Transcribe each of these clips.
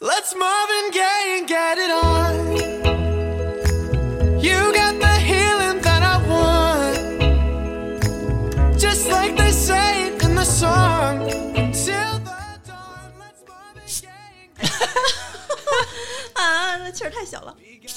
Let's Marvin Gaye and get it on. You got the healing that I want. Just like they say it in the song. Until the dawn, let's Marvin Gaye and get 啊，那气儿太小了。哎呀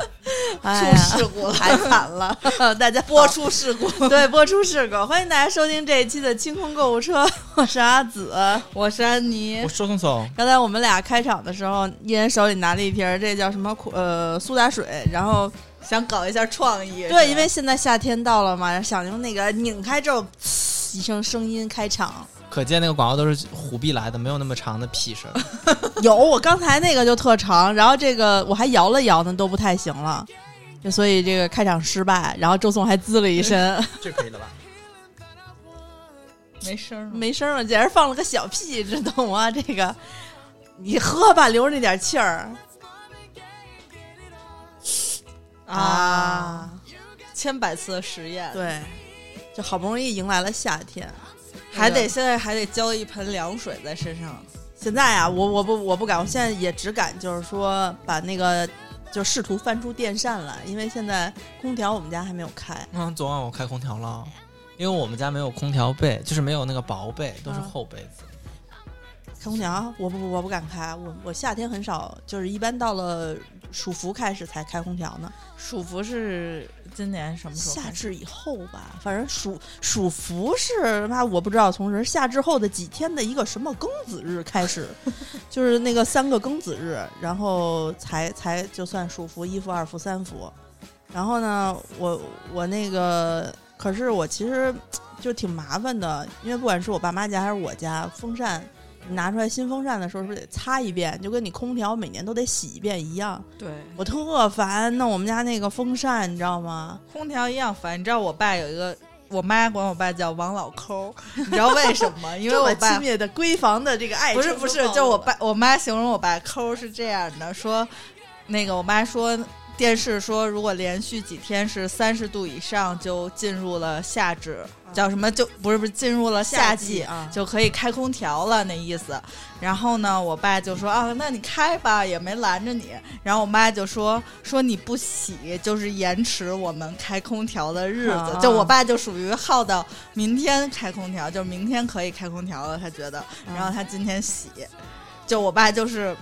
出事故了太惨了！大家 播出事故。对播出事故，欢迎大家收听这一期的清空购物车，我是阿紫。我是安妮我，说宋宋，刚才我们俩开场的时候，一人手里拿了一瓶儿，这叫什么呃苏打水，然后想搞一下创意。对，因为现在夏天到了嘛，想用那个拧开之后，呲一声声音开场。可见那个广告都是虎逼来的，没有那么长的屁声。有，我刚才那个就特长，然后这个我还摇了摇呢，都不太行了，就所以这个开场失败，然后周颂还滋了一身，这可以了吧？没声儿了。没声了，简直放了个小屁，知道吗？这个你喝吧，留着那点气儿啊。千百次的实验，，对，就好不容易迎来了夏天，还得现在还得浇一盆凉水在身上。现在啊，我我不我不敢，我现在也只敢就是说把那个就试图翻出电扇来，因为现在空调我们家还没有开。嗯，昨晚我开空调了，因为我们家没有空调被，就是没有那个薄被，都是嗯厚被子。开空调，我不不我不敢开，我我夏天很少，就是一般到了暑伏开始才开空调呢，暑伏是今年什么时候？夏至以后吧，反正暑暑伏是妈我不知道从是夏至后的几天的一个什么庚子日开始，就是那个三个庚子日，然后才才就算暑伏一伏二伏三伏，然后呢，我我那个可是我其实就挺麻烦的，因为不管是我爸妈家还是我家，风扇你拿出来新风扇的时候是不是得擦一遍，就跟你空调每年都得洗一遍一样。对，我特烦那我们家那个风扇，你知道吗？空调一样烦。你知道我爸有一个，我妈管我爸叫王老抠，你知道为什么？因为我爸亲密的闺房的这个爱不是不是，就我爸我妈形容我爸抠是这样的，说那个我妈说电视说如果连续几天是三十度以上，就进入了夏至，叫什么就不是不是进入了夏季。啊，就可以开空调了，那意思。然后呢，我爸就说啊，那你开吧，也没拦着你。然后我妈就说说你不洗，就是延迟我们开空调的日子。啊就我爸就属于耗到明天开空调，就明天可以开空调了，他觉得。然后他今天洗，就我爸就是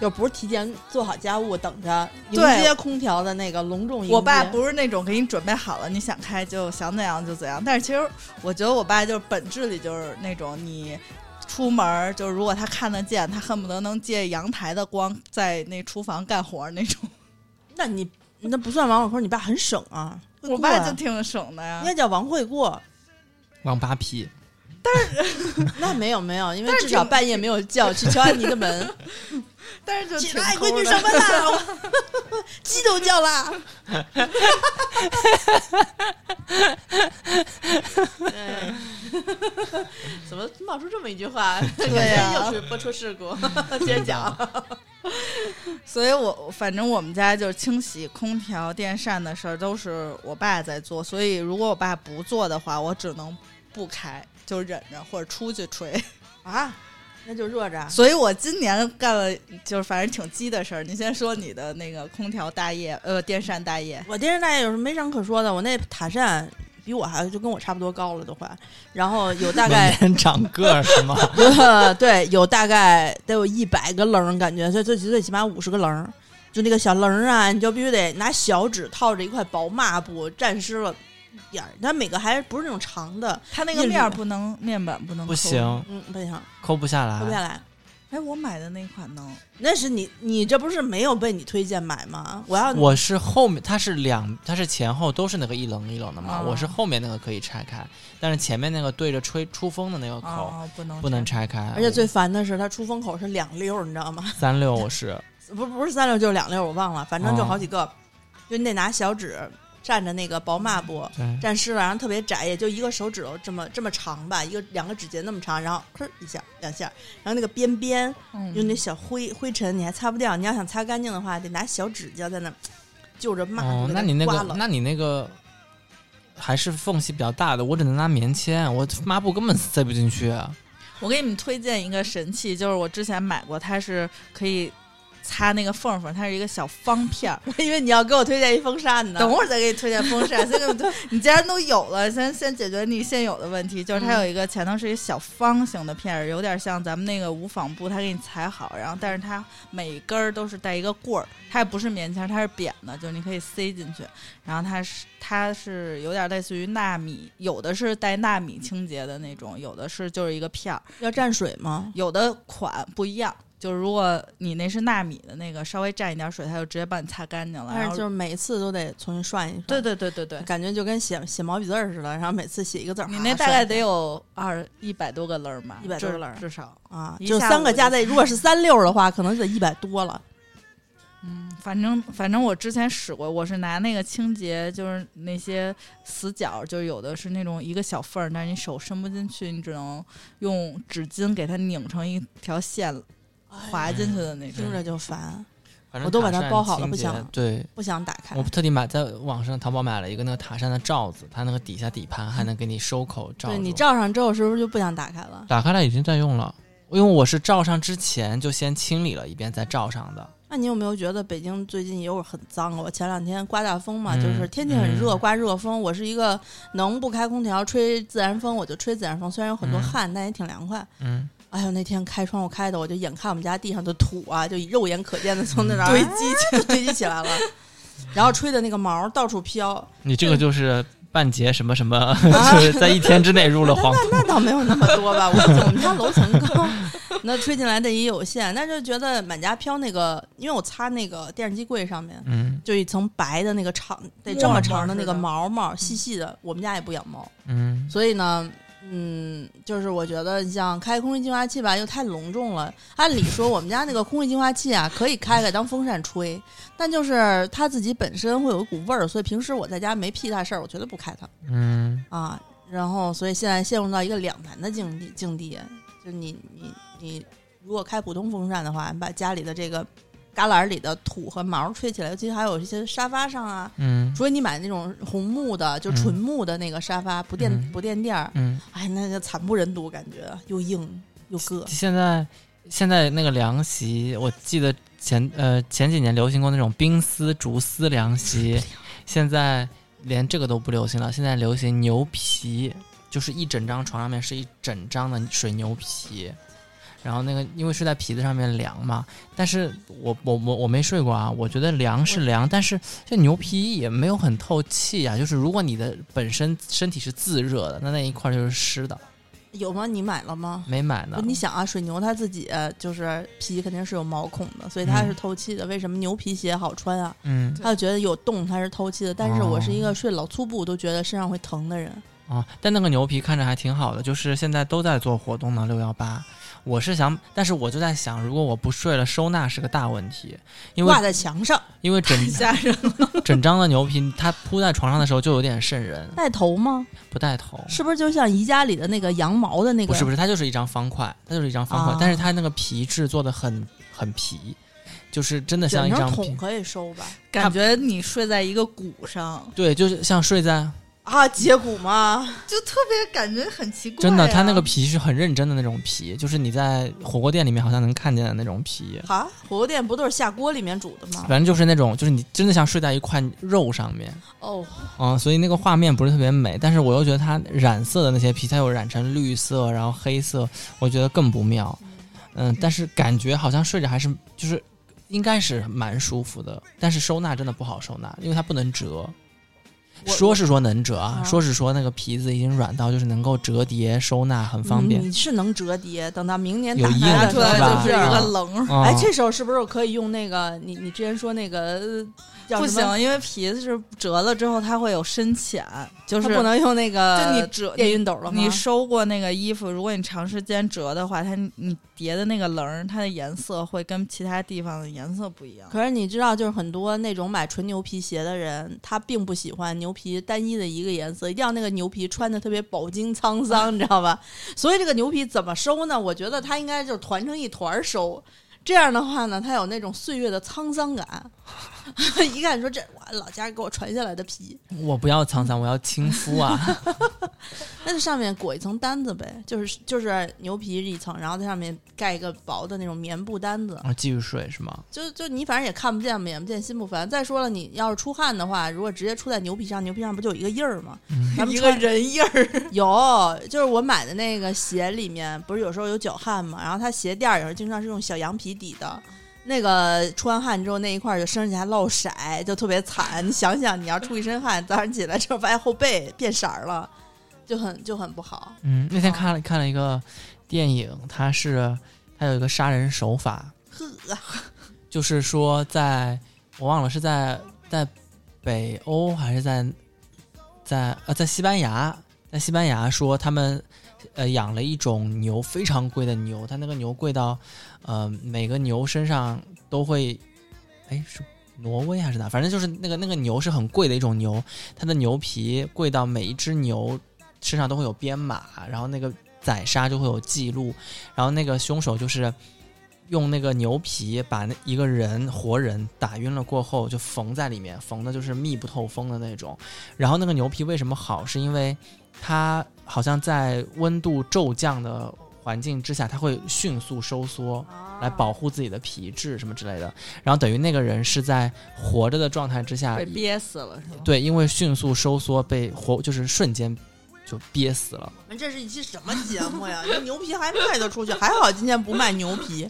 又不是提前做好家务，等着迎接空调的那个隆重迎接。我爸不是那种给你准备好了，你想开就想怎样就怎样。但是其实我觉得我爸就是本质里就是那种你出门，就是如果他看得见，他恨不得能借阳台的光在那厨房干活那种。那你那不算王老抠，你爸很省啊。我爸就挺省的呀应。该叫王会过，王八皮，那没有没有，因为至少半夜没有叫去敲安妮的门，但是就起来，挺抠闺女的上班啦，鸡都叫啦。对怎么冒出这么一句话？对呀又是播出事故。接着讲，所以我反正我们家就是清洗空调、电扇的事儿都是我爸在做，所以如果我爸不做的话，我只能不开，就忍着或者出去吹。啊，那就热着。所以我今年干了就是反正挺鸡的事儿。你先说你的那个空调大业，呃，电扇大业。我电扇大业有什么没什么可说的，我那塔扇比我还就跟我差不多高了都快，然后有大概年长个儿是吗？呃，对，有大概得有一百个棱，感觉最最最起码五十个棱。就那个小棱啊，你就必须得拿小指套着一块薄抹布沾湿了点儿。它每个还不是那种长的，它那个面儿不能面板不能抠不行，嗯，不行，抠不下来。抠不下来。哎，我买的那款能。那是你，你这不是没有被你推荐买吗？我要我是后面，它是两，它是前后都是那个一棱一棱的嘛。哦我是后面那个可以拆开，但是前面那个对着吹出风的那个口、哦，不能不能拆。开。而且最烦的是它出风口是两溜，你知道吗？三溜我是 不不是三溜就是两溜，我忘了，反正就哦好几个，就你得拿小纸蘸着那个薄抹布。对，蘸湿了，然后特别窄，也就一个手指头这么这么长吧，一个两个指节那么长，然后吭一下两下，然后那个边边用那小灰灰尘，你还擦不掉。你要想擦干净的话，得拿小指甲在那就着抹布哦，那你那个，那你那个还是缝隙比较大的，我只能拿棉签，我抹布根本塞不进去。我给你们推荐一个神器，就是我之前买过，它是可以擦那个缝缝，它是一个小方片儿。我以为你要给我推荐一风扇呢。等会儿再给你推荐风扇，先给你推。你既然都有了，先先解决你现有的问题，就是它有一个前头是一个小方形的片儿，有点像咱们那个无纺布，它给你裁好，然后但是它每根儿都是带一个棍儿，它也不是棉签，它是扁的，就是你可以塞进去。然后它是它是有点类似于纳米，有的是带纳米清洁的那种，有的是就是一个片儿，要蘸水吗？有的款不一样。就是如果你那是纳米的那个，稍微蘸一点水，它就直接帮你擦干净了。但是就是每次都得重新涮一涮。对对对对对，感觉就跟写写毛笔字儿似的，然后每次写一个字儿，你那大概得有二一百多个棱儿吧，100多个棱儿至至少。啊，就三个加在，如果是三溜儿的话，可能就得一百多了。嗯，反正反正我之前使过，我是拿那个清洁，就是那些死角，就是有的是那种一个小缝儿，但是你手伸不进去，你只能用纸巾给它拧成一条线滑进去的那种听。着就烦，反正我都把它包好了不想对，不想打开我。特地买在网上淘宝买了一个那个塔山的罩子，它那个底下底盘还能给你收口罩。对你罩上之后，是不是就不想打开了？打开了已经在用了，因为我是罩上之前就先清理了一遍再罩上的。那你有没有觉得北京最近也有很脏啊？我前两天刮大风嘛，嗯就是天气很热，嗯刮热风。我是一个能不开空调吹自然风我就吹自然风，虽然有很多嗯汗，但也挺凉快。嗯，哎呦，那天开窗户开的，我就眼看我们家地上的土啊，就肉眼可见的从那堆积起堆积起来了，然后吹的那个毛到处飘。你这个就是半截什么什么，啊就是在一天之内入了黄土。那倒没有那么多吧，我我们家楼层高，那吹进来的也有限，但是觉得满家飘那个，因为我擦那个电视机柜上面嗯就一层白的那个长得这么长的那个毛毛细细的，我们家也不养猫，嗯，所以呢。嗯，就是我觉得像开空气净化器吧，又太隆重了。按理说，我们家那个空气净化器啊，可以开开当风扇吹，但就是它自己本身会有一股味儿，所以平时我在家没屁大事儿，我绝对不开它。嗯啊，然后所以现在陷入到一个两难的境地境地，就你你你如果开普通风扇的话，你把家里的这个旮旯里的土和毛吹起来，尤其还有一些沙发上啊，嗯除非你买那种红木的，就纯木的那个沙发，不垫、嗯不垫垫儿，嗯，哎，那个惨不忍睹，感觉又硬又硌。现在现在那个凉席，我记得前呃前几年流行过那种冰丝竹丝凉席，现在连这个都不流行了，现在流行牛皮，就是一整张床上面是一整张的水牛皮。然后那个，因为睡在皮子上面凉嘛，但是我我我我没睡过啊，我觉得凉是凉，但是这牛皮也没有很透气啊。就是如果你的本身身体是自热的，那那一块就是湿的。有吗？你买了吗？没买呢，你想啊，水牛它自己呃就是皮肯定是有毛孔的，所以它是嗯透气的。为什么牛皮鞋好穿啊？嗯它就觉得有洞它是透气的，但是我是一哦个睡老粗布都觉得身上会疼的人。啊，但那个牛皮看着还挺好的，就是现在都在做活动呢，六幺八。我是想，但是我就在想，如果我不睡了，收纳是个大问题，因为挂在墙上，因为整 吓人，整张的牛皮，它铺在床上的时候就有点瘆人，带头吗？不带头。是不是就像宜家里的那个羊毛的那个？不是不是，它就是一张方块，它就是一张方块，啊但是它那个皮质做的很很皮，就是真的像一张桶可以收吧？感觉你睡在一个鼓上，对，就是像睡在啊，接骨吗？就特别感觉很奇怪、啊真的，它那个，皮是很认真的那种皮，就是你在火锅店里面好像能看见的那种皮，啊，火锅店不都是下锅里面煮的吗反？正就是那种，就是你真的像睡在一块肉上面。哦，嗯，所以那个画面不是特别美，但是我又觉得它染色的那些皮，它又染成绿色，然后黑色，我觉得更不妙。嗯，但是感觉好像睡着还是就是应该是蛮舒服的，但是收纳真的不好收纳，因为它不能折。我说是说能折啊，啊说是说那个皮子已经软到就是能够折叠收纳很方便。你是能折叠，等到明年有硬打开出来就是一个啊棱。嗯哎，这时候是不是我可以用那个你你之前说那个不行，因为皮子是折了之后，它会有深浅，就是不能用那个就你折电熨斗了吗？你收过那个衣服，如果你长时间折的话，它你叠的那个棱儿，它的颜色会跟其他地方的颜色不一样。可是你知道，就是很多那种买纯牛皮鞋的人，他并不喜欢牛皮单一的一个颜色，一定要那个牛皮穿的特别饱经沧桑，你知道吧？所以这个牛皮怎么收呢？我觉得它应该就团成一团收，这样的话呢，它有那种岁月的沧桑感。一看说这我老家给我传下来的皮，我不要沧桑，我要亲肤啊！那就上面裹一层单子呗，就是就是牛皮一层，然后在上面盖一个薄的那种棉布单子，啊，继续睡是吗？就就你反正也看不见，眼不见心不烦。再说了，你要是出汗的话，如果直接出在牛皮上，牛皮上不就有一个印儿吗？嗯咱们 一个人印儿，有，就是我买的那个鞋里面，不是有时候有脚汗嘛，然后它鞋垫儿有时候经常是用小羊皮底的。那个出完汗之后，那一块儿就身上还落色，就特别惨。你想想，你要出一身汗，早上起来之后发现后背变色儿了，就很就很不好。嗯，那天看了看了一个电影，它是它有一个杀人手法，呵，就是说在我忘了是在在北欧还是在在呃在西班牙，在西班牙说他们呃养了一种牛非常贵的牛，它那个牛贵到呃每个牛身上都会哎是挪威还是哪，反正就是那个那个牛是很贵的一种牛，它的牛皮贵到每一只牛身上都会有编码，然后那个宰杀就会有记录，然后那个凶手就是用那个牛皮把那一个人活人打晕了过后，就缝在里面，缝的就是密不透风的那种。然后那个牛皮为什么好？是因为它好像在温度骤降的环境之下，它会迅速收缩，来保护自己的皮质什么之类的。然后等于那个人是在活着的状态之下被，憋死了是吗？对，因为迅速收缩被活就是瞬间就憋死了。我们这是一期什么节目呀？这牛皮还卖得出去？还好今天不卖牛皮，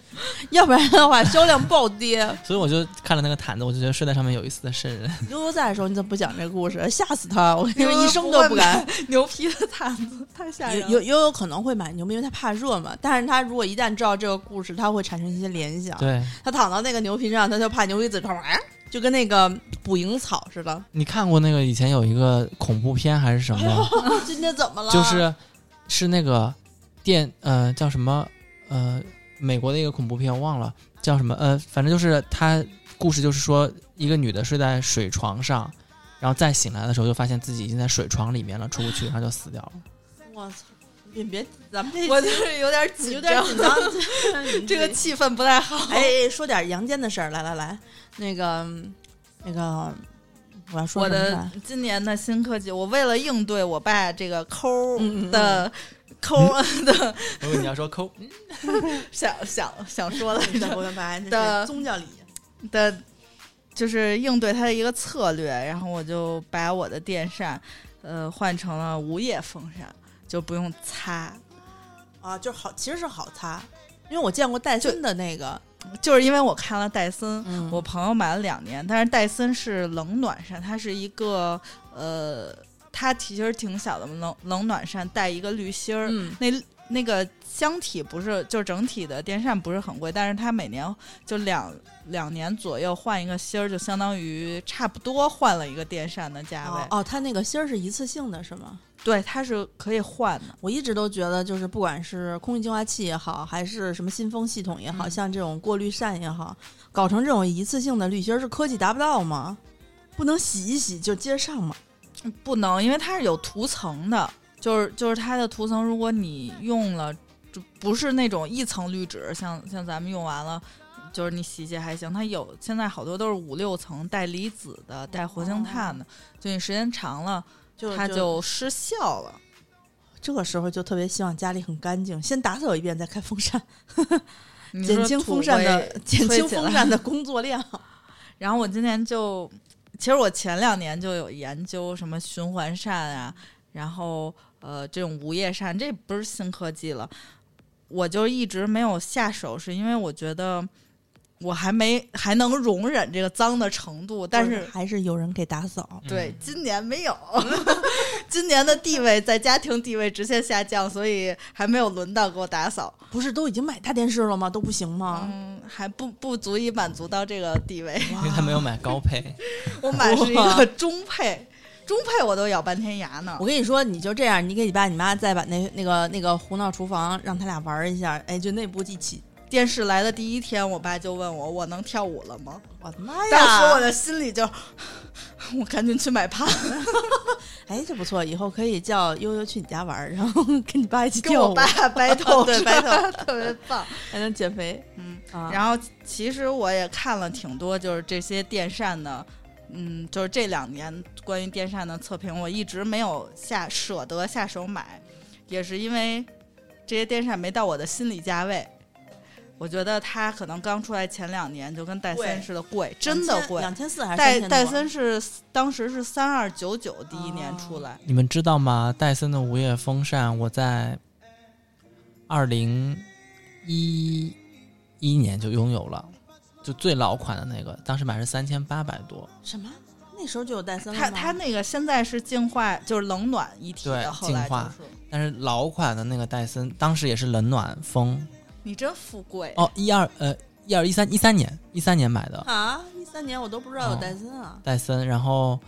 要不然的话销量暴跌。所以我就看了那个毯子，我就觉得睡在上面有一丝的瘆人。悠悠在的时候，你怎么不讲这个故事？吓死他！我跟你说，悠悠一生都不敢。牛皮的毯子太吓人了。有有悠悠可能会买牛皮，因为他怕热嘛。但是他如果一旦知道这个故事，他会产生一些联想。对他躺到那个牛皮上，他就怕牛皮子哎，就跟那个捕蝇草似的。你看过那个以前有一个恐怖片还是什么？今天怎么了？就是是那个电呃叫什么呃美国的一个恐怖片，我忘了叫什么呃，反正就是他故事就是说一个女的睡在水床上，然后再醒来的时候就发现自己已经在水床里面了，出不去，然后就死掉了。我操！你别，咱们这我就是有点紧有点，紧张。这个气氛不太好。哎，说点阳间的事儿，来来来，那个那个，我要说我的今年的新科技，我为了应对我爸这个抠嗯嗯嗯的抠的，我以为你要说抠，想想想说来的着我白这的宗教礼仪。的，就是应对它的一个策略，然后我就把我的电扇，呃，换成了无叶风扇，就不用擦。啊，就好，其实是好擦，因为我见过戴森的那个，就是因为我看了戴森，嗯我朋友买了两年，但是戴森是冷暖扇，它是一个呃，它其实挺小的冷冷暖扇，带一个滤芯儿，嗯那那个箱体不是，就整体的电扇不是很贵，但是它每年就两两年左右换一个芯儿，就相当于差不多换了一个电扇的价位。哦哦，它那个芯儿是一次性的，是吗？对，它是可以换的。我一直都觉得，就是不管是空气净化器也好，还是什么新风系统也好，嗯像这种过滤扇也好，搞成这种一次性的滤芯儿，是科技达不到吗？不能洗一洗就接着上吗？不能，因为它是有涂层的，就是就是它的涂层，如果你用了，就不是那种一层滤纸，像像咱们用完了。就是你洗洗还行，它有现在好多都是五六层带离子的、带活性炭的，就你时间长了，就它就失效了。这个时候就特别希望家里很干净，先打扫一遍再开风扇，减轻风扇的减轻风扇的工作量。然后我今年就，其实我前两年就有研究什么循环扇啊，然后呃这种无叶扇，这不是新科技了，我就一直没有下手，是因为我觉得我还没还能容忍这个脏的程度，但是还是有人给打扫。对今年没有 今年的地位在家庭地位直线下降，所以还没有轮到给我打扫，不是都已经买大电视了吗？都不行吗？嗯，还不不足以满足到这个地位。因为他没有买高配。我买是一个中配，中配我都咬半天牙呢我。跟你说，你就这样，你给你爸你妈再把那那个那个胡闹厨房让他俩玩一下，哎，就那部一起电视来的第一天，我爸就问我我能跳舞了吗？我的妈呀！当时我的心里就，我赶紧去买盘，哎，这不错，以后可以叫悠悠去你家玩儿，然后跟你爸一起跳舞，我爸 battle，对是吧 battle 特别棒。还能减肥嗯，啊。然后其实我也看了挺多，就是这些电扇的，嗯，就是这两年关于电扇的测评，我一直没有下舍得下手买，也是因为这些电扇没到我的心理价位。我觉得它可能刚出来前两年就跟戴森似的贵，真的贵。两千四还是戴戴森是当时是三二九九第一年出来，你们知道吗？戴森的无叶风扇，我在二零一一年就拥有了，就最老款的那个，当时买是三千八百多。什么？那时候就有戴森它它那个现在是净化，就是冷暖一体对的，后来净化就是但是老款的那个戴森，当时也是冷暖风你真富贵哦，一二呃一二一三一三年一三年买的啊！一三年我都不知道有哦戴森啊。戴森，然后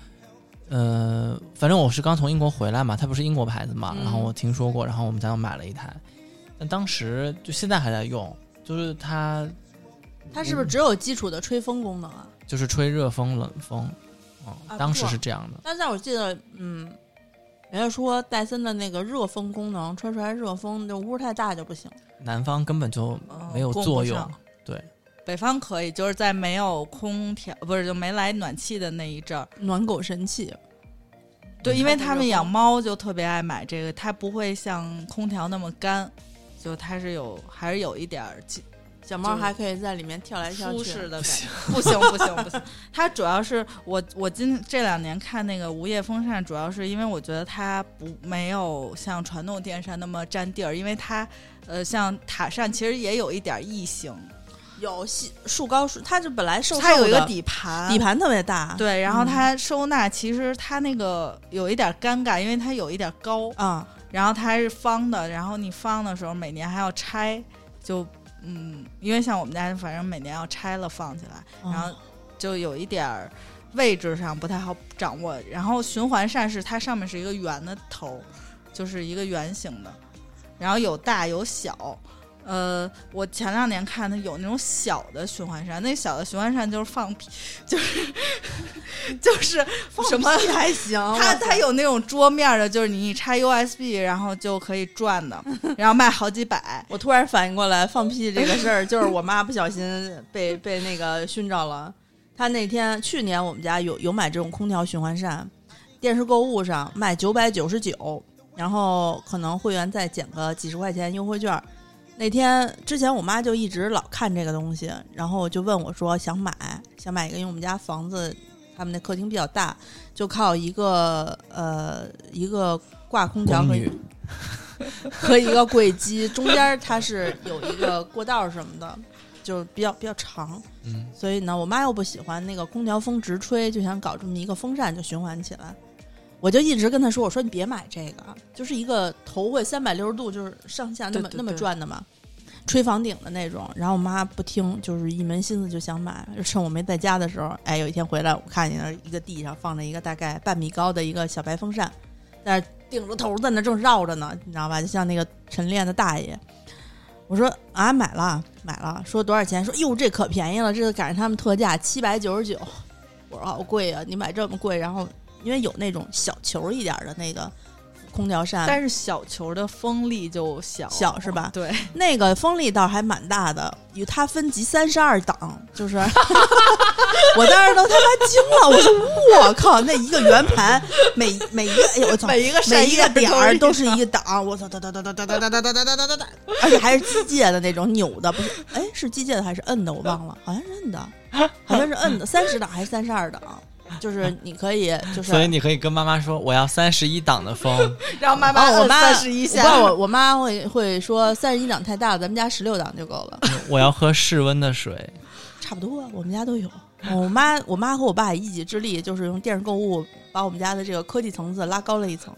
呃，反正我是刚从英国回来嘛，它不是英国牌子嘛，嗯然后我听说过，然后我们家又买了一台，但当时就现在还在用，就是它它是不是只有基础的吹风功能啊？就是吹热风冷风，哦、啊当时是这样的。但在我记得，嗯，人家说戴森的那个热风功能，吹出来热风，就屋太大就不行。南方根本就嗯没有作用，上对，北方可以，就是在没有空调，不是就没来暖气的那一阵儿。暖狗神器，对，嗯因为他们养猫就特别爱买这个，它不会像空调那么干，就它是有还是有一点儿气小猫还可以在里面跳来跳去。舒适的感觉。不行不行不行，它主要是我我今这两年看那个无叶风扇，主要是因为我觉得它不没有像传统电扇那么占地儿，因为它呃像塔扇其实也有一点异形，有细树高树，它就本来它有一个底盘，底盘特别大。对，然后嗯它收纳其实它那个有一点尴尬，因为它有一点高，啊，然后它还是方的，然后你方的时候每年还要拆，就嗯，因为像我们家反正每年要拆了放起来，嗯然后就有一点儿位置上不太好掌握。然后循环扇是它上面是一个圆的头儿，就是一个圆形的，然后有大有小。呃，我前两年看的有那种小的循环扇，那小的循环扇就是放屁，就是 就是什么屁还行，它它有那种桌面的，就是你一插 USB，然后就可以转的，然后卖好几百。我突然反应过来，放屁这个事儿，就是我妈不小心被被那个熏着了。她那天去年我们家有有买这种空调循环扇，电视购物上卖九百九十九，然后可能会员再减个几十块钱优惠券儿。那天之前我妈就一直老看这个东西，然后就问我说想买想买一个，因为我们家房子他们那客厅比较大，就靠一个呃一个挂空调和和一个柜机，中间它是有一个过道什么的，就是比较比较长。嗯，所以呢，我妈又不喜欢那个空调风直吹，就想搞这么一个风扇就循环起来。我就一直跟他说：“我说你别买这个，就是一个头会三百六十度，就是上下那么那么转的嘛，吹房顶的那种。”然后我妈不听，就是一门心思就想买。就趁我没在家的时候，哎，有一天回来，我看见那一个地上放着一个大概半米高的一个小白风扇，在那顶着头在那正绕着呢，你知道吧？就像那个晨练的大爷。我说啊，买了买了，说多少钱？说哟，这可便宜了，这个赶上他们特价七百九十九。我说好贵啊，你买这么贵？然后因为有那种小球一点的那个空调扇，但是小球的风力就小，小是吧对，那个风力倒还蛮大的，与它分级三十二档，就是 我当时都他妈惊了，我说我靠，那一个圆盘，每每一个哎呦我操，每一个每一个点儿都都是一个档，我操哒哒哒哒哒哒哒哒哒哒哒哒哒，而且还是机械的那种扭的，不是？哎，是机械的还是摁的？我忘了，好像是摁的，好像是摁的，三十档还是三十二档？就是你可以，就是所以你可以跟妈妈说，我要三十一档的风，然后妈妈哦，我妈三十一下，我我我妈会会说三十一档太大了，咱们家十六档就够了。我要喝室温的水。差不多，我们家都有。我妈，我妈和我爸一己之力，就是用电视购物把我们家的这个科技层次拉高了一层。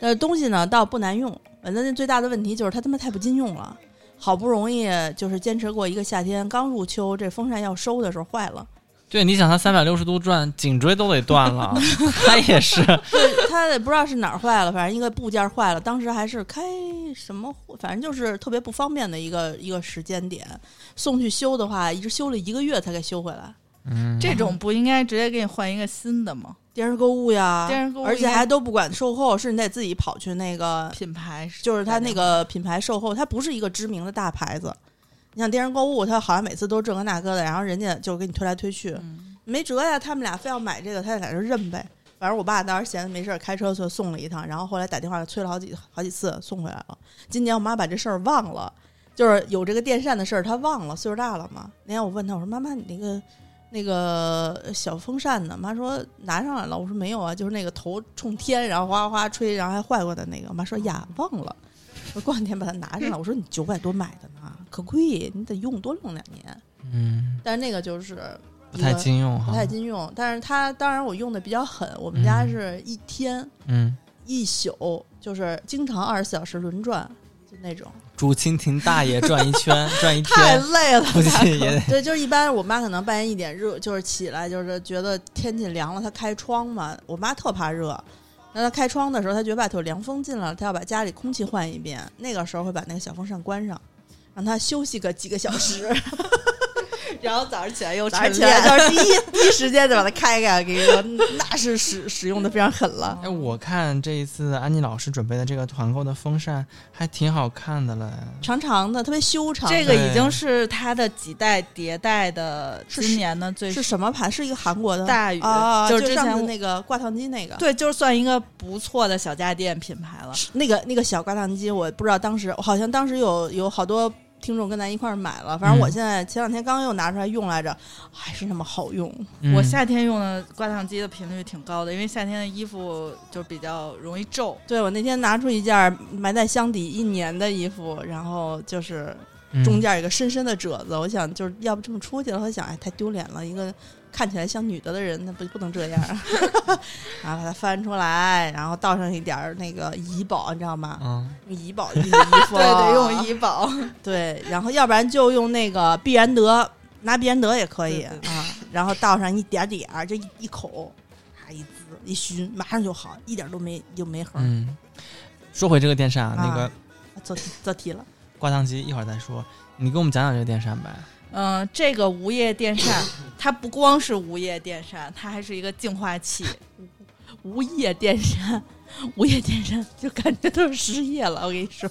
但是东西呢，倒不难用，反正最大的问题就是它他妈太不经用了。好不容易就是坚持过一个夏天，刚入秋，这风扇要收的时候坏了，对，你想它三百六十度转，颈椎都得断了，它也是。他也不知道是哪儿坏了，反正一个部件坏了，当时还是开什么货，反正就是特别不方便的一个一个时间点。送去修的话，一直修了一个月才给修回来。嗯，这种不应该直接给你换一个新的吗？电视购物呀，电视购物而且还都不管售后，是你得自己跑去那个，品牌就是他那个品牌售后，它不是一个知名的大牌子。你像电视购物，他好像每次都这个那个的，然后人家就给你推来推去，嗯没辙呀。他们俩非要买这个，他就在这认呗。反正我爸当时闲着没事儿，开车就送了一趟，然后后来打电话催了好几好几次，送回来了。今年我妈把这事儿忘了，就是有这个电扇的事儿，她忘了，岁数大了嘛。那天我问她，我说妈妈，你那个那个小风扇呢？妈说拿上来了。我说没有啊，就是那个头冲天，然后哗哗哗吹，然后还坏过的那个。我妈说呀，忘了。我过两天把它拿上来。我说你九百多买的呢，可贵，你得用多用两年。嗯，但是那个就是不太经用哈。不太经用，但是它当然我用的比较狠，我们家是一天、嗯，一宿，就是经常二十四小时轮转，就那种。竹蜻蜓大爷转一圈，转一太，累了，估计也得。对，就是一般我妈可能半夜一点热，就是起来就是觉得天气凉了，她开窗嘛。我妈特怕热，那他开窗的时候，他觉得外头凉风进来了，他要把家里空气换一遍，那个时候会把那个小风扇关上，让他休息个几个小时。然后早上起来又晨起就是第一第一时间就把它开开，跟你说那是使使用的非常狠了。哎，我看这一次安妮老师准备的这个团购的风扇还挺好看的嘞。长长的，特别修长。这个已经是它的几代迭代的，今年的最是什么牌？是一个韩国的大宇啊，就是之前我上次那个挂烫机那个。对，就是算一个不错的小家电品牌了。那个那个小挂烫机，我不知道当时好像当时有有好多听众跟咱一块儿买了，反正我嗯现在前两天刚又拿出来用来着，还是那么好用。嗯我夏天用的挂烫机的频率挺高的，因为夏天的衣服就比较容易皱。对我那天拿出一件埋在箱底一年的衣服，然后就是嗯中间有一个深深的褶子，我想就是要不这么出去了，我想哎太丢脸了，一个看起来像女的的人，那不不能这样，然后把它翻出来，然后倒上一点儿那个怡宝，你知道吗？嗯，用怡宝熨的衣服，对，对用怡宝。对，然后要不然就用那个碧然德，拿碧然德也可以对对啊，然后倒上一点点儿，就一一口，啊一滋一熏，马上就好，一点都没就没痕。嗯，说回这个电扇啊，那啊个做题做题了，挂烫机一会儿再说。你给我们讲讲这个电扇呗。嗯、这个无叶电扇，它不光是无叶电扇，它还是一个净化器。无叶电扇，无叶电扇就感觉都是失业了。我跟你说，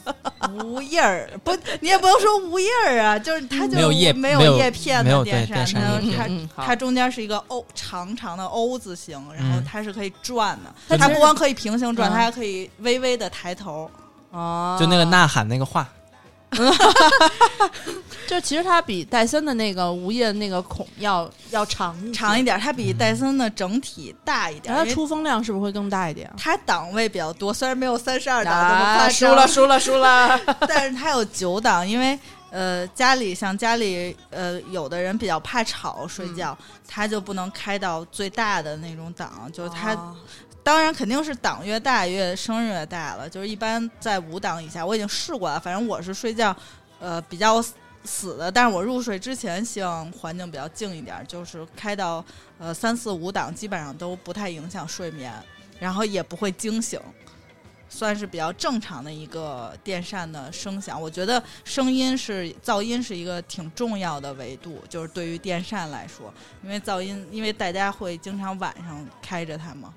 无叶儿不，你也不能说无叶儿啊，就是它就没有叶没没有叶片的电扇，它它嗯它中间是一个 O 长长的 O 字形，然后嗯它是可以转的。它不光可以平行转，嗯它还可以微微的抬头。哦就那个呐喊那个话，就其实它比戴森的那个无叶那个孔要要长长一，点，它比戴森的整体大一点，它出风量是不是会更大一点？它档位比较多，虽然没有三十二档这么夸啊，张，输了，输了，输了！但是它有九档，因为呃家里像家里呃有的人比较怕吵睡觉，他就不能开到最大的那种档，就是它、哦当然肯定是档越大越声越大了，就是一般在五档以下，我已经试过了，反正我是睡觉呃比较死的，但是我入睡之前希望环境比较静一点，就是开到呃三四五档基本上都不太影响睡眠，然后也不会惊醒。算是比较正常的一个电扇的声响，我觉得声音是噪音是一个挺重要的维度，就是对于电扇来说，因为噪音，因为大家会经常晚上开着它嘛。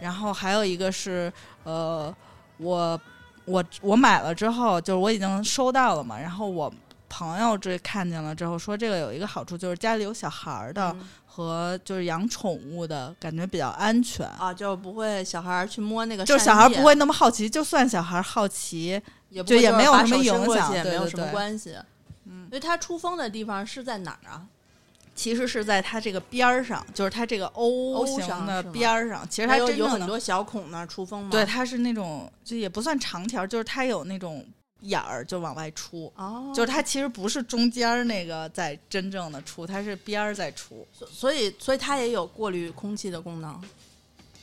然后还有一个是，呃，我我我买了之后，就是我已经收到了嘛，然后我朋友这看见了之后说，这个有一个好处就是家里有小孩儿的、嗯和就是养宠物的感觉比较安全。啊，就不会小孩儿去摸那个，就是小孩不会，那么好奇，就算小孩好奇，也不就也没有什么影响也没有什么对对对关系。嗯因为它出风的地方是在哪儿啊？其实是在它这个边儿上，就是它这个 O，O 型的边儿上。其实它真的有很多小孔那儿出风吗？对，它是那种就也不算长条，就是它有那种眼儿就往外出，哦，就是它其实不是中间儿那个在真正的出，它是边儿在出。所所以所以它也有过滤空气的功能。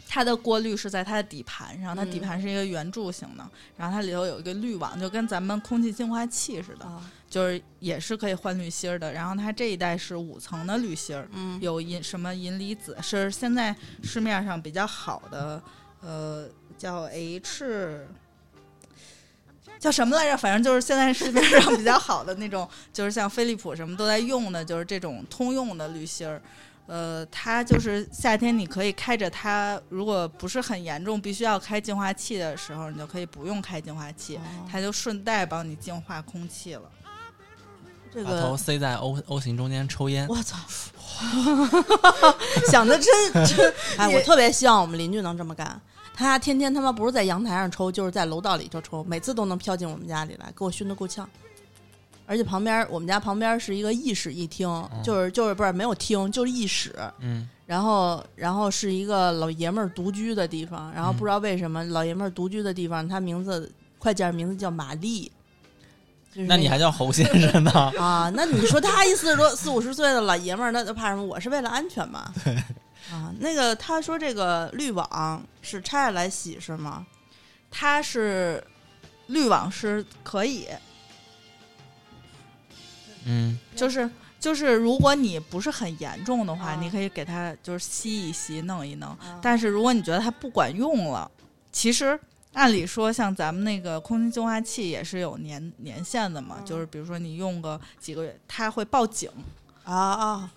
它的过滤是在它的底盘上，它底嗯盘是一个圆柱形的，然后它里头有一个滤网，就跟咱们空气净化器似的，啊，就是也是可以换滤芯儿的。然后它这一代是五层的滤芯儿，嗯，有银什么银离子，是现在市面上比较好的，呃，叫 H。叫什么来着？反正就是现在市面上比较好的那种，就是像飞利浦什么都在用的，就是这种通用的滤芯儿。呃，它就是夏天你可以开着它，如果不是很严重，必须要开净化器的时候，你就可以不用开净化器，哦它就顺带帮你净化空气了。这把头塞在 O O 型中间抽烟。我操，想的真真，哎，我特别希望我们邻居能这么干。他天天他妈不是在阳台上抽，就是在楼道里头抽，每次都能飘进我们家里来，给我熏得够呛。而且旁边我们家旁边是一个一室一厅，就是就是不是没有厅，就是一室。嗯，然后然后是一个老爷们儿独居的地方，然后嗯不知道为什么、老爷们儿独居的地方，他名字快件名字叫玛丽。就是那你还叫侯先生呢？啊，那你说他一四十多、四五十岁的老爷们儿，那就怕什么？我是为了安全嘛。对。啊，那个他说这个滤网是拆下来洗是吗？它是滤网是可以，嗯，就是就是，如果你不是很严重的话，啊你可以给它就是吸一吸、弄一弄。啊但是如果你觉得它不管用了，其实按理说，像咱们那个空气净化器也是有年年限的嘛，嗯就是比如说你用个几个月，它会报警。啊啊！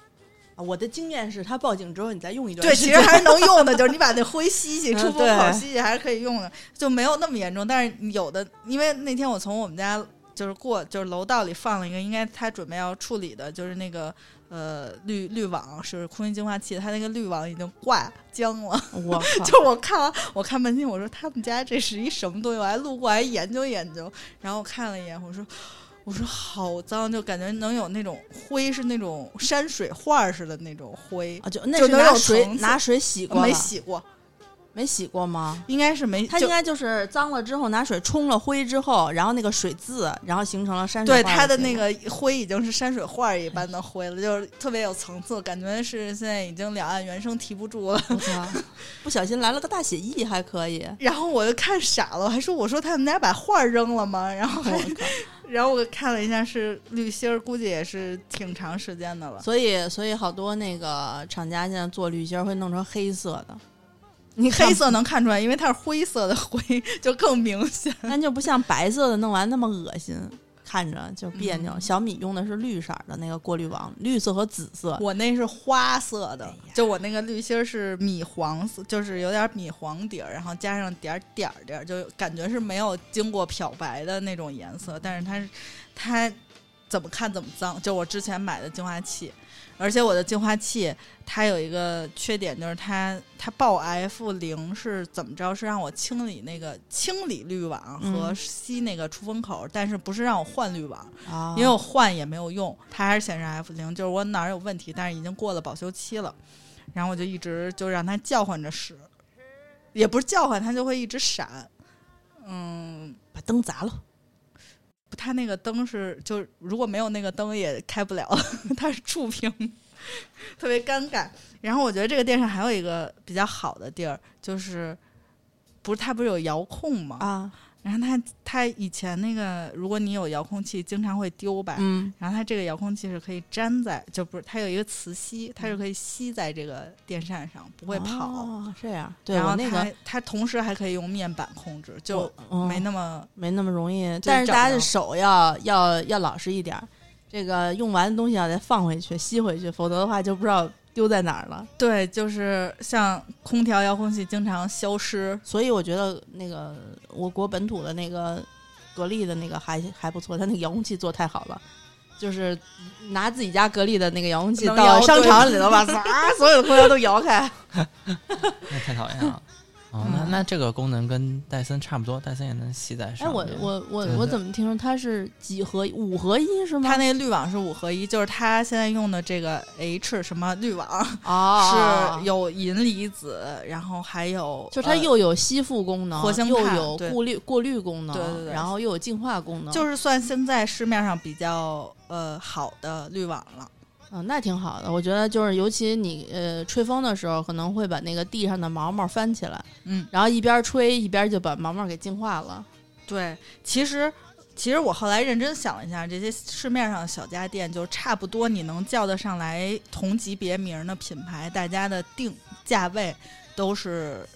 啊我的经验是，它报警之后你再用一段对，时间其实还是能用的，就是你把那灰吸吸，嗯出风口吸吸还是可以用的，就没有那么严重。但是有的，因为那天我从我们家就是过，就是楼道里放了一个，应该他准备要处理的，就是那个呃滤滤网是空气净化器，它那个滤网已经挂僵了。我靠！就我看完，我看半天，我说他们家这是一什么东西？我还路过还研究研究，然后我看了一眼，我说。我说好脏，就感觉能有那种灰，是那种山水画似的那种灰，啊，就那就是拿水拿水洗过没洗过，没洗过吗？应该是没。它应该就是脏了之后拿水冲了灰之后，然后那个水渍，然后形成了山水对画对它的那个灰已经是山水画一般的灰了，就是特别有层次，感觉是现在已经两岸猿声啼不住了。不小心来了个大写意，还可以。然后我就看傻了，我还说我说他们家把画扔了吗？然后还！然后我看了一下是滤芯儿，估计也是挺长时间的了。所以，所以好多那个厂家现在做滤芯儿会弄成黑色的，你黑，色能看出来，因为它是灰色的灰，就更明显。但就不像白色的弄完那么恶心，看着就别扭。嗯小米用的是绿色儿的那个过滤网，绿色和紫色。我那是花色的，哎就我那个滤芯儿是米黄色，就是有点米黄底儿，然后加上点儿点儿点儿，就感觉是没有经过漂白的那种颜色，但是它是它怎么看怎么脏。就我之前买的净化器，而且我的净化器它有一个缺点，就是它它报 F 零是怎么着？是让我清理那个清理滤网和嗯吸那个出风口，但是不是让我换滤网。啊，因为我换也没有用，它还是显示 F 零，就是我哪儿有问题，但是已经过了保修期了，然后我就一直就让它叫唤着使，也不是叫唤，它就会一直闪。嗯，把灯砸了。它那个灯是就如果没有那个灯也开不了，它是触屏，特别尴尬。然后我觉得这个电视还有一个比较好的地儿，就是不是它不是有遥控吗？啊，然后它它以前那个，如果你有遥控器，经常会丢吧。嗯，然后它这个遥控器是可以粘在，就不是它有一个磁吸，它是可以吸在这个电扇上，不会跑。哦，这样。对然后那个它同时还可以用面板控制，就没那么、没那么容易，但是大家的手要要要老实一点儿，这个用完的东西要再放回去、吸回去，否则的话就不知道丢在哪儿了。对，就是像空调遥控器经常消失。所以我觉得那个我国本土的那个格力的那个还还不错，它那个遥控器做太好了。就是拿自己家格力的那个遥控器到商场里头把 啊所有的空调都摇开，那太讨厌了。哦，那那这个功能跟戴森差不多，戴森也能吸在哎，上面。我我我对对我怎么听说它是几合五合一是吗？它那个滤网是五合一，就是它现在用的这个 H 什么滤网、哦是有银离子，然后还有呃就是它又有吸附功能，活性又有过滤过滤功能，对对对然后又有净化功能，就是算现在市面上比较呃好的滤网了。嗯，那挺好的。我觉得就是，尤其你呃吹风的时候，可能会把那个地上的毛毛翻起来，嗯，然后一边吹一边就把毛毛给净化了。对，其实其实我后来认真想了一下，这些市面上的小家电，就差不多你能叫得上来同级别名的品牌，大家的定价位都是。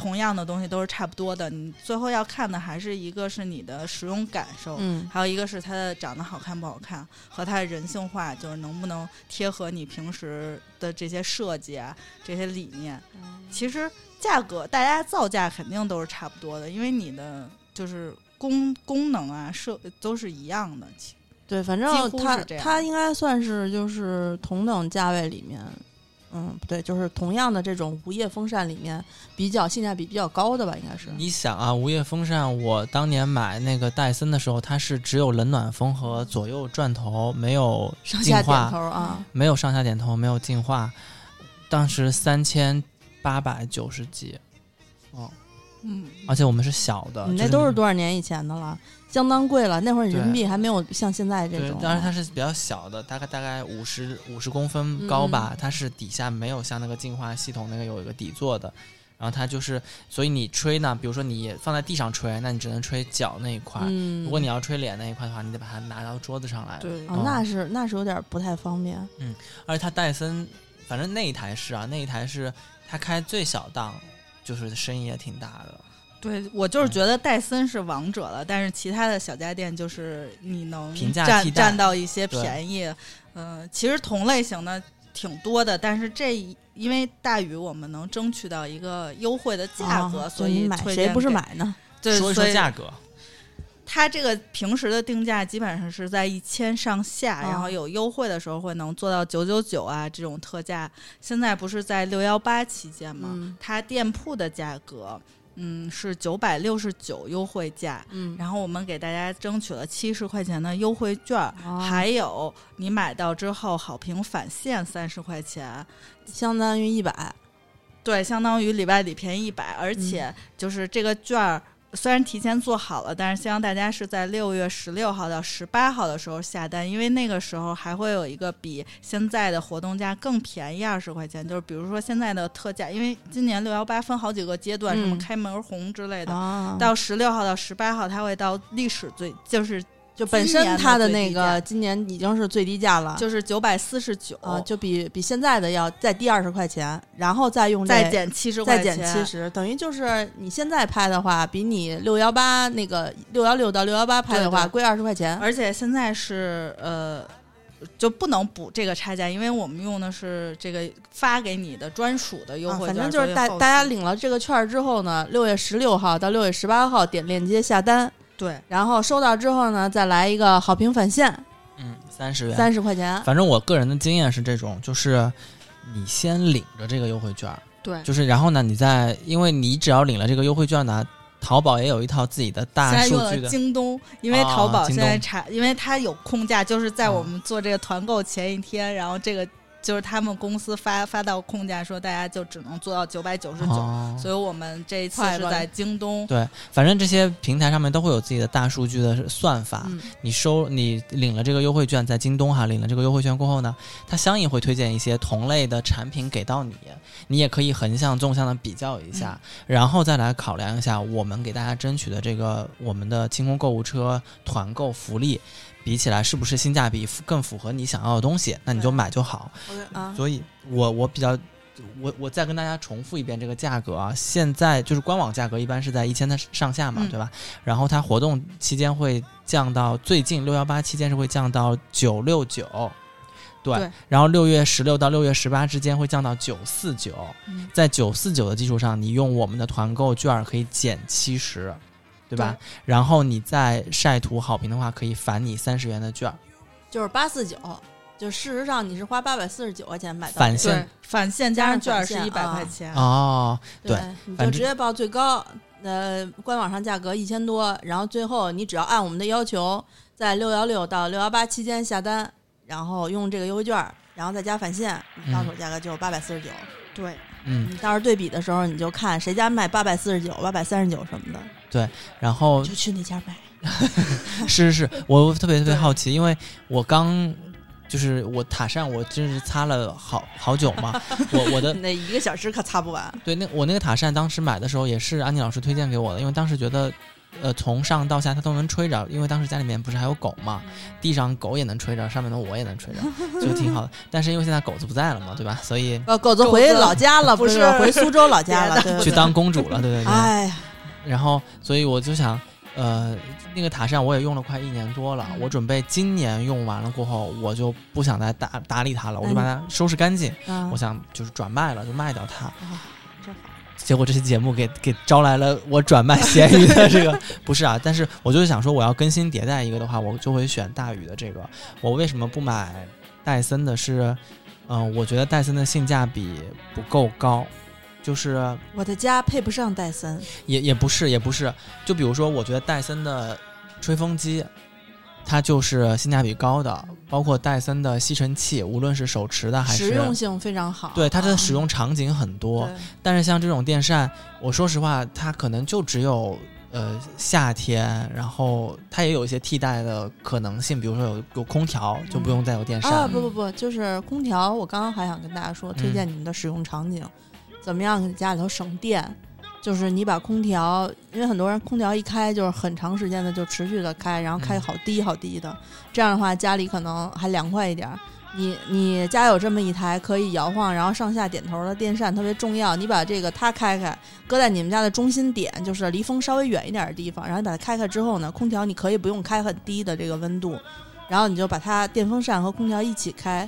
同样的东西都是差不多的，你最后要看的还是一个是你的使用感受，嗯，还有一个是它的长得好看不好看，和它的人性化，就是能不能贴合你平时的这些设计啊，这些理念。其实价格大家造价肯定都是差不多的，因为你的就是功功能啊设都是一样的。其对，反正它它应该算是就是同等价位里面，嗯，不对，就是同样的这种无叶风扇里面比较性价比比较高的吧，应该是。你想啊，无叶风扇，我当年买那个戴森的时候，它是只有冷暖风和左右转头，没有上下点头，啊，没有上下点头，没有净化，当时三千八百九十几，哦，嗯，而且我们是小的，你那都是多少年以前的了，相当贵了。那会儿人民币还没有像现在这种，。当然它是比较小的，大概大概五十五十公分高吧，它是底下没有像那个净化系统那个有一个底座的，然后它就是，所以你吹呢，比如说你放在地上吹，那你只能吹脚那一块。嗯，如果你要吹脸那一块的话，你得把它拿到桌子上来。对哦，那是那是有点不太方便。嗯而且它戴森，反正那一台是啊，那一台是它开最小档，就是声音也挺大的。对我就是觉得戴森是王者了，但是其他的小家电就是你能占占到一些便宜。嗯、其实同类型的挺多的，但是这因为大宇我们能争取到一个优惠的价格，啊所以买谁不是？买呢？对，说一所以说价格，它这个平时的定价基本上是在一千上下，啊然后有优惠的时候会能做到九九九啊这种特价。现在不是在六幺八期间吗？嗯它店铺的价格。嗯，是九百六十九优惠价，嗯，然后我们给大家争取了七十块钱的优惠券还有你买到之后好评返现三十块钱，相当于一百。对，相当于里外里便宜一百，而嗯且就是这个券儿。虽然提前做好了，但是希望大家是在六月十六号到十八号的时候下单，因为那个时候还会有一个比现在的活动价更便宜二十块钱。就是比如说现在的特价，因为今年六幺八分好几个阶段，什么嗯开门红之类的，啊，到十六号到十八号，它会到历史最就是就本身它的那个今年已经是最低价了，就是九百四十九啊，就比比现在的要再低二十块钱，然后再用这再减七十再，减七十，等于就是你现在拍的话，比你六幺八那个六幺六到六幺八拍的话贵二十块钱。而且现在是呃，就不能补这个差价，因为我们用的是这个发给你的专属的优啊，惠券、反正就是大大家领了这个券儿之后呢，六月十六号到六月十八号点链接下单，对然后收到之后呢，再来一个好评返现，嗯，三十元。三十块钱。反正我个人的经验是这种，就是你先领着这个优惠券儿，对。就是然后呢，你再因为你只要领了这个优惠券呢，淘宝也有一套自己的现大数据的，京东，因为啊淘宝现在查，因为它有控价，就是在啊我们做这个团购前一天，然后这个就是他们公司发发到控价，说大家就只能做到九百九十九，哦所以我们这一次是在京东。对，反正这些平台上面都会有自己的大数据的算法。嗯，你收你领了这个优惠券，在京东哈领了这个优惠券过后呢，它相应会推荐一些同类的产品给到你，你也可以横向纵向的比较一下，然后再来考量一下我们给大家争取的这个我们的清空购物车团购福利。比起来是不是性价比更符合你想要的东西？那你就买就好。啊，所以我我比较，我我再跟大家重复一遍这个价格啊，现在就是官网价格一般是在一千的上下嘛，嗯对吧？然后它活动期间会降到最近六幺八期间是会降到九六九，对，对然后六月十六到六月十八之间会降到九四九，嗯在九四九的基础上，你用我们的团购券儿可以减七十。对吧？然后你再晒图好评的话，可以返你三十元的券儿。就是八四九，就事实上你是花八百四十九块钱买到的返现，返现加上券儿是一百块钱。哦，对对，你就直接报最高，呃，官网上价格一千多，然后最后你只要按我们的要求，在六幺六到六幺八期间下单，然后用这个优惠券儿，然后再加返现，你到手价格就八百四十九。对，嗯，你到时候对比的时候，你就看谁家卖八百四十九、八百三十九什么的，然后就去那家买。是是是，我特别特别好奇，因为我刚就是我塔扇，我真是擦了好好久嘛。我我的 那一个小时可擦不完。对那我那个塔扇当时买的时候也是安妮老师推荐给我的，因为当时觉得。呃，从上到下它都能吹着，因为当时家里面不是还有狗嘛，地上狗也能吹着，上面的我也能吹着，就挺好的。但是因为现在狗子不在了嘛，对吧？所以呃，狗子回老家了，不 不是回苏州老家了，对对对去当公主了，对对对。哎呀，然后，所以我就想，呃，那个塔扇我也用了快一年多了，我准备今年用完了过后，我就不想再打打理它了，我就把它收拾干净，啊我想就是转卖了，就卖掉它。真好。结果这期节目给给招来了我转卖咸鱼的这个不是啊，但是我就是想说，我要更新迭代一个的话，我就会选大宇的这个。我为什么不买戴森的是？嗯、我觉得戴森的性价比不够高，就是我的家配不上戴森，也也不是，也不是。就比如说，我觉得戴森的吹风机，它就是性价比高的，包括戴森的吸尘器，无论是手持的还是实用性非常好。对它的啊使用场景很多。对但是像这种电扇，我说实话，它可能就只有呃夏天，然后它也有一些替代的可能性，比如说有有空调，就不用再有电扇。啊，不不不，就是空调。我刚刚还想跟大家说，推嗯荐你们的使用场景，怎么样给家里头省电。就是你把空调，因为很多人空调一开就是很长时间的就持续的开，然后开好低好低的，这样的话家里可能还凉快一点。你你家有这么一台可以摇晃，然后上下点头的电扇特别重要。你把这个它开开，搁在你们家的中心点，就是离风稍微远一点的地方，然后你把它开开之后呢，空调你可以不用开很低的这个温度，然后你就把它电风扇和空调一起开，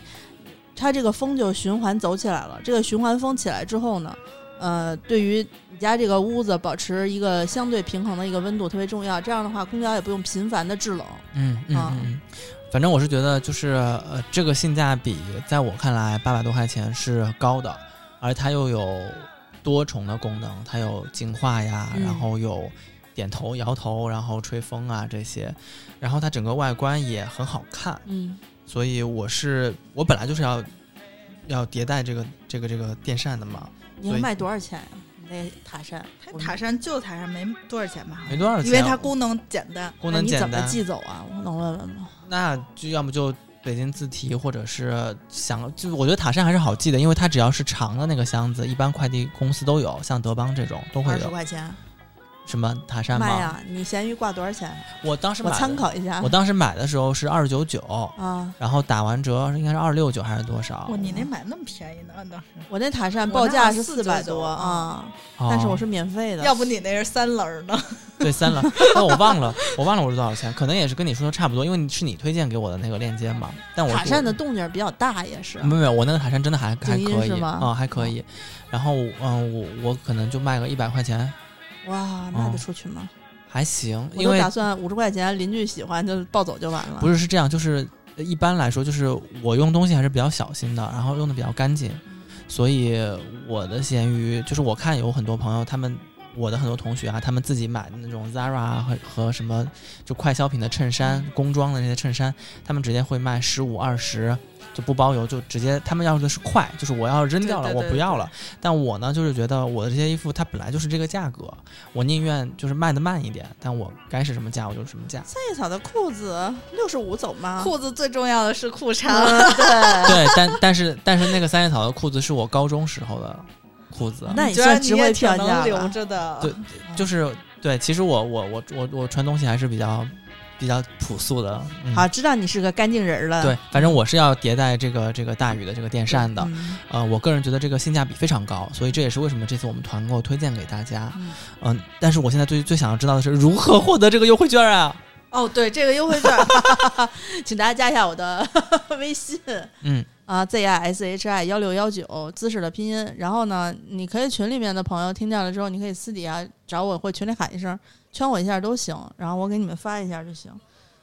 它这个风就循环走起来了。这个循环风起来之后呢，呃，对于你家这个屋子保持一个相对平衡的一个温度特别重要。这样的话，空调也不用频繁的制冷。嗯嗯啊嗯嗯，反正我是觉得就是呃，这个性价比在我看来八百多块钱是高的，而它又有多重的功能，它有净化呀，嗯然后有点头、摇头，然后吹风啊这些，然后它整个外观也很好看，嗯，所以我是我本来就是要要迭代这个这个这个电扇的嘛，你要卖多少钱那塔扇？它塔扇旧塔扇没多少钱吧？没多少钱，因为它功能简单。功那你怎么能简单，寄走啊？我能问问吗？那就要么就北京自提，或者是想，就我觉得塔扇还是好寄的，因为它只要是长的那个箱子，一般快递公司都有，像德邦这种都会二十有。块钱什么塔扇吗？卖呀？你咸鱼挂多少钱？我当时买我参，考一下。我当时买的时候是二九九，啊，然后打完折应该是二六九还是多少？哇，你那买那么便宜呢？当时，我那塔扇报价是499四百多啊但是我是免费的。要不你那是三轮儿呢？对三了，但 我忘了，我忘了我是多少钱，可能也是跟你说的差不多，因为你是你推荐给我的那个链接嘛。但我塔扇的动静比较大，也是。没有没有，我那个塔扇真的还还可以啊、还可以。然后嗯，我我可能就卖个一百块钱，哇，卖得哦出去吗？还行，因为打算五十块钱，邻居喜欢就抱走就完了。不是是这样，就是呃一般来说，就是我用东西还是比较小心的，然后用的比较干净，所以我的闲鱼就是我看有很多朋友他们。我的很多同学啊，他们自己买的那种 Zara 啊和和什么就快消品的衬衫、工装的那些衬衫，他们直接会卖十五二十，就不包邮，就直接他们要的是快，就是我要扔掉了，对对对我不要了。但我呢，就是觉得我的这些衣服它本来就是这个价格，我宁愿就是卖的慢一点，但我该是什么价我就是什么价。三叶草的裤子六十五走吗？裤子最重要的是裤长。嗯对，对，但但是但是那个三叶草的裤子是我高中时候的裤子，那你觉得算值回你也挺票价能留。着的。对就是对，其实我我我我我穿东西还是比较比较朴素的。嗯、好，，知道你是个干净人儿了。对，反正我是要迭代这个这个大宇的这个电扇的。嗯呃，我个人觉得这个性价比非常高，所以这也是为什么这次我们团购推荐给大家。嗯嗯、但是我现在最最想要知道的是如何获得这个优惠券啊？哦，对，这个优惠券，请大家加一下我的 微信嗯啊，z i s h i 幺六幺九，姿势的拼音。然后呢，你可以群里面的朋友听见了之后，你可以私底下找我，或群里喊一声，圈我一下都行，然后我给你们发一下就行。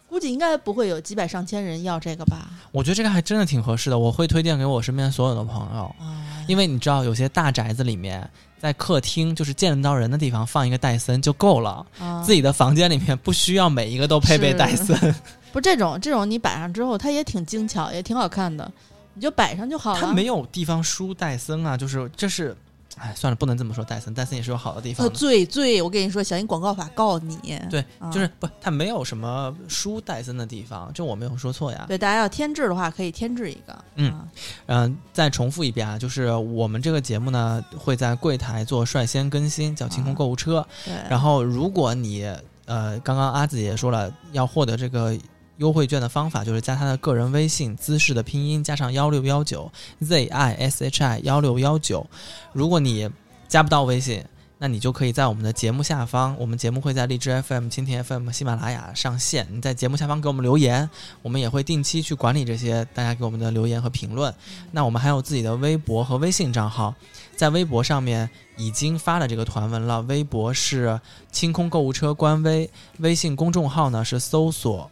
估计应该不会有几百上千人要这个吧？我觉得这个还真的挺合适的，我会推荐给我身边所有的朋友。啊，因为你知道，有些大宅子里面，在客厅就是见得到人的地方放一个戴森就够了，啊自己的房间里面不需要每一个都配备戴森。不这种这种你摆上之后，它也挺精巧，也挺好看的，你就摆上就好了。它没有地方输戴森啊，就是这是哎，算了，不能这么说，戴森，戴森也是有好的地方。最最，我跟你说，小心广告法告你。对，啊就是不，它没有什么输戴森的地方，这我没有说错呀。对，大家要添置的话，可以添置一个。嗯啊嗯、再重复一遍啊，就是我们这个节目呢会在柜台做率先更新，叫清空购物车。对，然后，如果你呃，刚刚阿紫也说了，要获得这个优惠券的方法就是加他的个人微信姿势的拼音加上幺六幺九 z i s h i 幺六幺九。如果你加不到微信，那你就可以在我们的节目下方，我们节目会在荔枝 FM、蜻蜓 FM、喜马拉雅上线。你在节目下方给我们留言，我们也会定期去管理这些大家给我们的留言和评论。那我们还有自己的微博和微信账号，在微博上面已经发了这个团文了。微博是清空购物车官微，微信公众号呢是搜索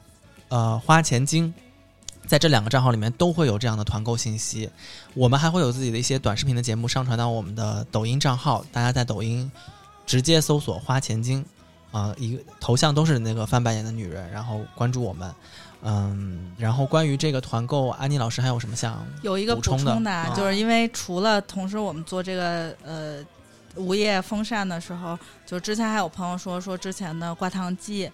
呃花钱精。在这两个账号里面都会有这样的团购信息，我们还会有自己的一些短视频的节目上传到我们的抖音账号，大家在抖音直接搜索“花钱精”，啊、一个头像都是那个翻白眼的女人，然后关注我们，嗯，然后关于这个团购，安妮老师还有什么想？有一个补补充的充的啊，啊就是因为除了同时我们做这个呃午夜风扇的时候，就之前还有朋友说说之前的挂烫机，呃，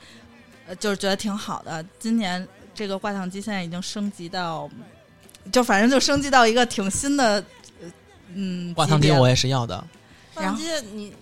就是觉得挺好的。今年这个挂烫机现在已经升级到，就反正就升级到一个挺新的，呃嗯，挂烫机我也是要的，然后放机你，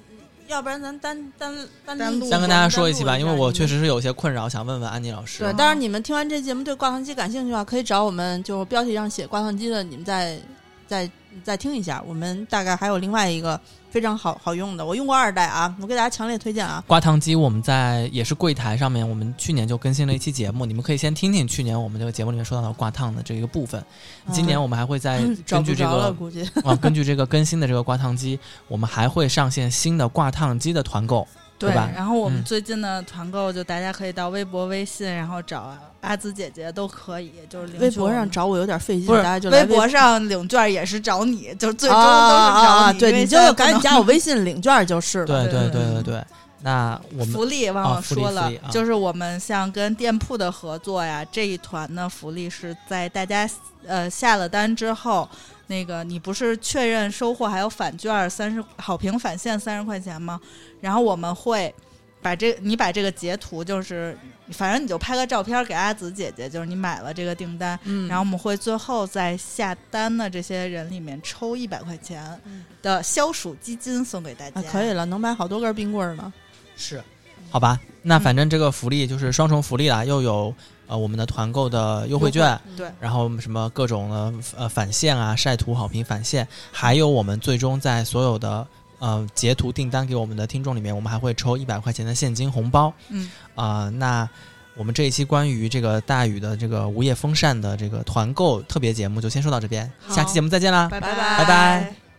要不然咱单单单单录录先跟大家说一期吧，因为我确实是有些困扰，想问问安妮老师。对，但是你们听完这节目对挂烫机感兴趣的话，可以找我们，就标题上写挂烫机的，你们再再再听一下。我们大概还有另外一个非常好好用的，我用过二代啊，我给大家强烈推荐啊。挂烫机我们在也是柜台上面，我们去年就更新了一期节目，你们可以先听听去年我们这个节目里面说到的挂烫的这一个部分。今年我们还会再 根据这个啊，根据这个更新的这个挂烫机，我们还会上线新的挂烫机的团购，对吧？然后我们嗯最近的团购，就大家可以到微博、微信，然后找阿紫姐姐都可以，就是微博上找我有点费劲，大家就来微博上领券也是找你，就是最终啊都是找！你，对，你就赶紧加我微信领券就是了。对对对对对对。那我们福利忘了说了，就是我们像跟店铺的合作呀，这一团的福利是在大家呃下了单之后，那个你不是确认收货还有返券三十好评返现三十块钱吗？然后我们会把这你把这个截图，就是反正你就拍个照片给阿紫姐姐，就是你买了这个订单，嗯，然后我们会最后在下单的这些人里面抽一百块钱嗯的消暑基金送给大家。啊可以了，能买好多根冰棍儿呢。是，好吧？那嗯反正这个福利就是双重福利啦，又有呃我们的团购的优惠券，对。然后什么各种的呃返现啊、晒图好评返现，还有我们最终在所有的呃截图订单给我们的听众里面，我们还会抽一百块钱的现金红包。嗯，啊、那我们这一期关于这个大宇的这个无叶风扇的这个团购特别节目就先说到这边，下期节目再见啦，拜拜拜。拜